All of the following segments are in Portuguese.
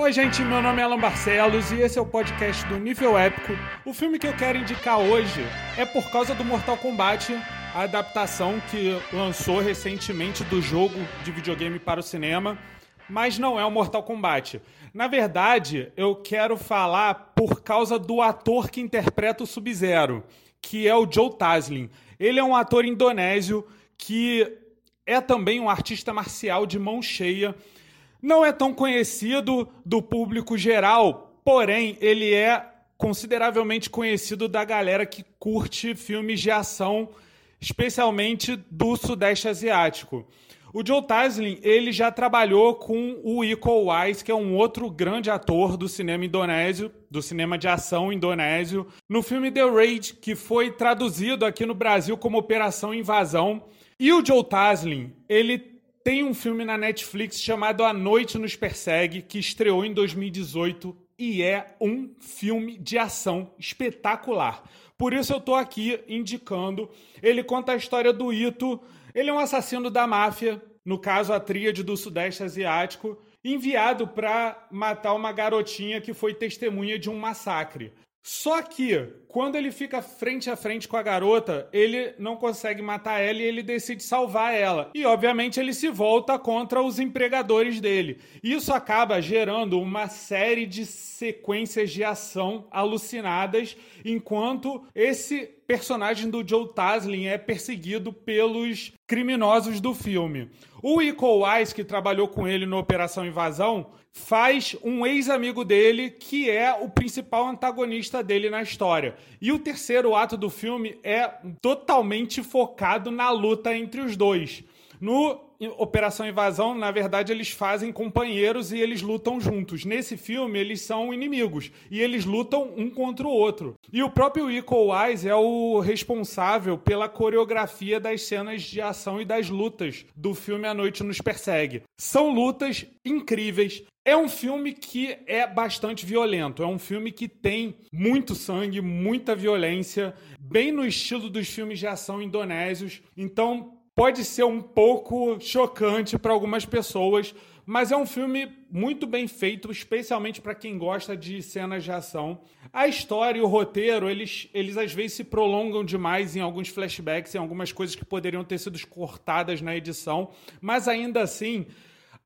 Oi, gente, meu nome é Alan Barcelos e esse é o podcast do Nível Épico. O filme que eu quero indicar hoje é por causa do Mortal Kombat, a adaptação que lançou recentemente do jogo de videogame para o cinema, mas não é o Mortal Kombat. Na verdade, eu quero falar por causa do ator que interpreta o Sub-Zero, que é o Joe Taslim. Ele é um ator indonésio que é também um artista marcial de mão cheia não é tão conhecido do público geral, porém ele é consideravelmente conhecido da galera que curte filmes de ação, especialmente do Sudeste Asiático. O Joe Taslim, ele já trabalhou com o Iko Uwais, que é um outro grande ator do cinema indonésio, do cinema de ação indonésio, no filme The Raid, que foi traduzido aqui no Brasil como Operação Invasão. E o Joe Taslim, ele tem um filme na Netflix chamado A Noite nos Persegue, que estreou em 2018 e é um filme de ação espetacular. Por isso eu tô aqui indicando. Ele conta a história do Ito. Ele é um assassino da máfia, no caso a tríade do Sudeste Asiático, enviado para matar uma garotinha que foi testemunha de um massacre. Só que, quando ele fica frente a frente com a garota, ele não consegue matar ela e ele decide salvar ela. E, obviamente, ele se volta contra os empregadores dele. Isso acaba gerando uma série de sequências de ação alucinadas, enquanto esse personagem do Joe Taslim é perseguido pelos criminosos do filme. O Iko Wise, que trabalhou com ele no Operação Invasão, faz um ex-amigo dele que é o principal antagonista dele na história. E o terceiro ato do filme é totalmente focado na luta entre os dois. No Operação Invasão, na verdade, eles fazem companheiros e eles lutam juntos. Nesse filme, eles são inimigos e eles lutam um contra o outro. E o próprio Iko Wise é o responsável pela coreografia das cenas de ação e das lutas do filme A Noite nos Persegue. São lutas incríveis. É um filme que é bastante violento. É um filme que tem muito sangue, muita violência, bem no estilo dos filmes de ação indonésios. Então, pode ser um pouco chocante para algumas pessoas, mas é um filme muito bem feito, especialmente para quem gosta de cenas de ação. A história e o roteiro, eles, eles às vezes se prolongam demais em alguns flashbacks, em algumas coisas que poderiam ter sido cortadas na edição, mas ainda assim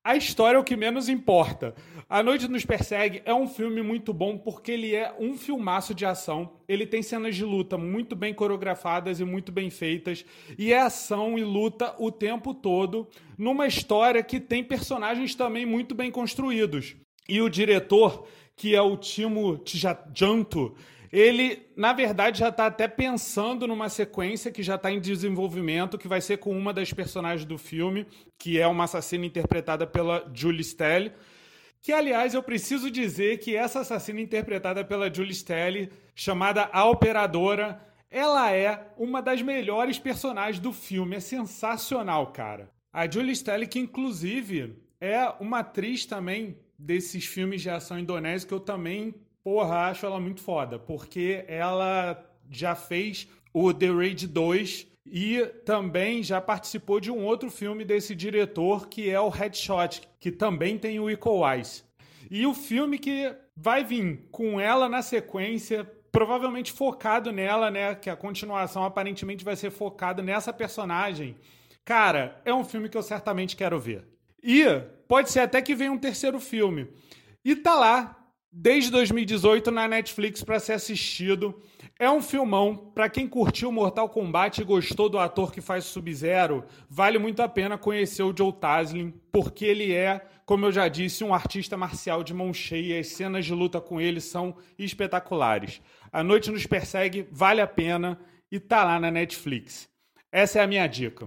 a história é o que menos importa. A Noite nos Persegue é um filme muito bom porque ele é um filmaço de ação. Ele tem cenas de luta muito bem coreografadas e muito bem feitas. E é ação e luta o tempo todo numa história que tem personagens também muito bem construídos. E o diretor, que é o Timo Tjajanto, ele, na verdade, já está até pensando numa sequência que já está em desenvolvimento, que vai ser com uma das personagens do filme, que é uma assassina interpretada pela Julie Stelly. Que, aliás, eu preciso dizer que essa assassina interpretada pela Julie Stelly, chamada A Operadora, ela é uma das melhores personagens do filme. É sensacional, cara. A Julie Stelly, que inclusive é uma atriz também desses filmes de ação indonésia que eu também porra, acho ela muito foda, porque ela já fez o The Raid 2 e também já participou de um outro filme desse diretor que é o Headshot, que também tem o Iko Wise. E o filme que vai vir com ela na sequência, provavelmente focado nela, né? Que a continuação aparentemente vai ser focada nessa personagem. Cara, é um filme que eu certamente quero ver. E pode ser até que venha um terceiro filme. E tá lá, desde 2018 na Netflix para ser assistido. É um filmão. Para quem curtiu Mortal Kombat e gostou do ator que faz Sub-Zero, vale muito a pena conhecer o Joe Taslim, porque ele é, como eu já disse, um artista marcial de mão cheia. As cenas de luta com ele são espetaculares. A Noite nos Persegue vale a pena e tá lá na Netflix. Essa é a minha dica.